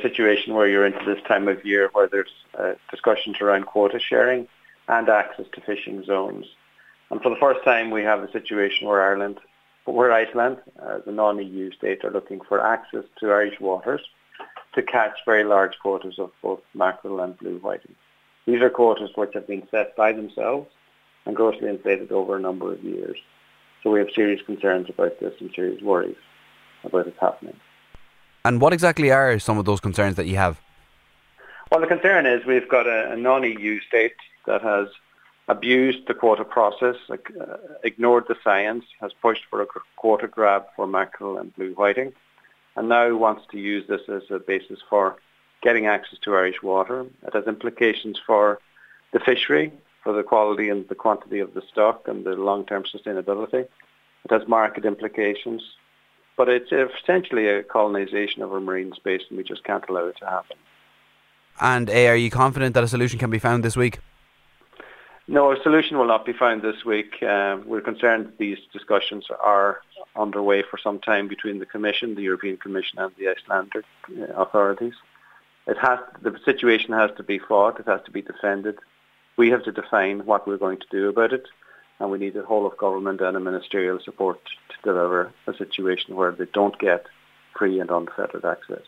a situation where you're into this time of year where there's uh, discussions around quota sharing and access to fishing zones. And for the first time, we have a situation where Ireland, where Iceland, as a non-EU state, are looking for access to Irish waters to catch very large quotas of both mackerel and blue whiting. These are quotas which have been set by themselves and grossly inflated over a number of years. So we have serious concerns about this and serious worries about it happening. And what exactly are some of those concerns that you have? Well, the concern is we've got a, a non-EU state that has abused the quota process, uh, ignored the science, has pushed for a quota grab for mackerel and blue whiting, and now wants to use this as a basis for getting access to Irish water. It has implications for the fishery, for the quality and the quantity of the stock and the long-term sustainability. It has market implications, but it's essentially a colonization of our marine space and we just can't allow it to happen. And uh, are you confident that a solution can be found this week? No, a solution will not be found this week. Um, we're concerned these discussions are underway for some time between the Commission, the European Commission and the Icelandic uh, authorities. It has, the situation has to be fought, it has to be defended. We have to define what we're going to do about it and we need a whole of government and a ministerial support to deliver a situation where they don't get free and unfettered access.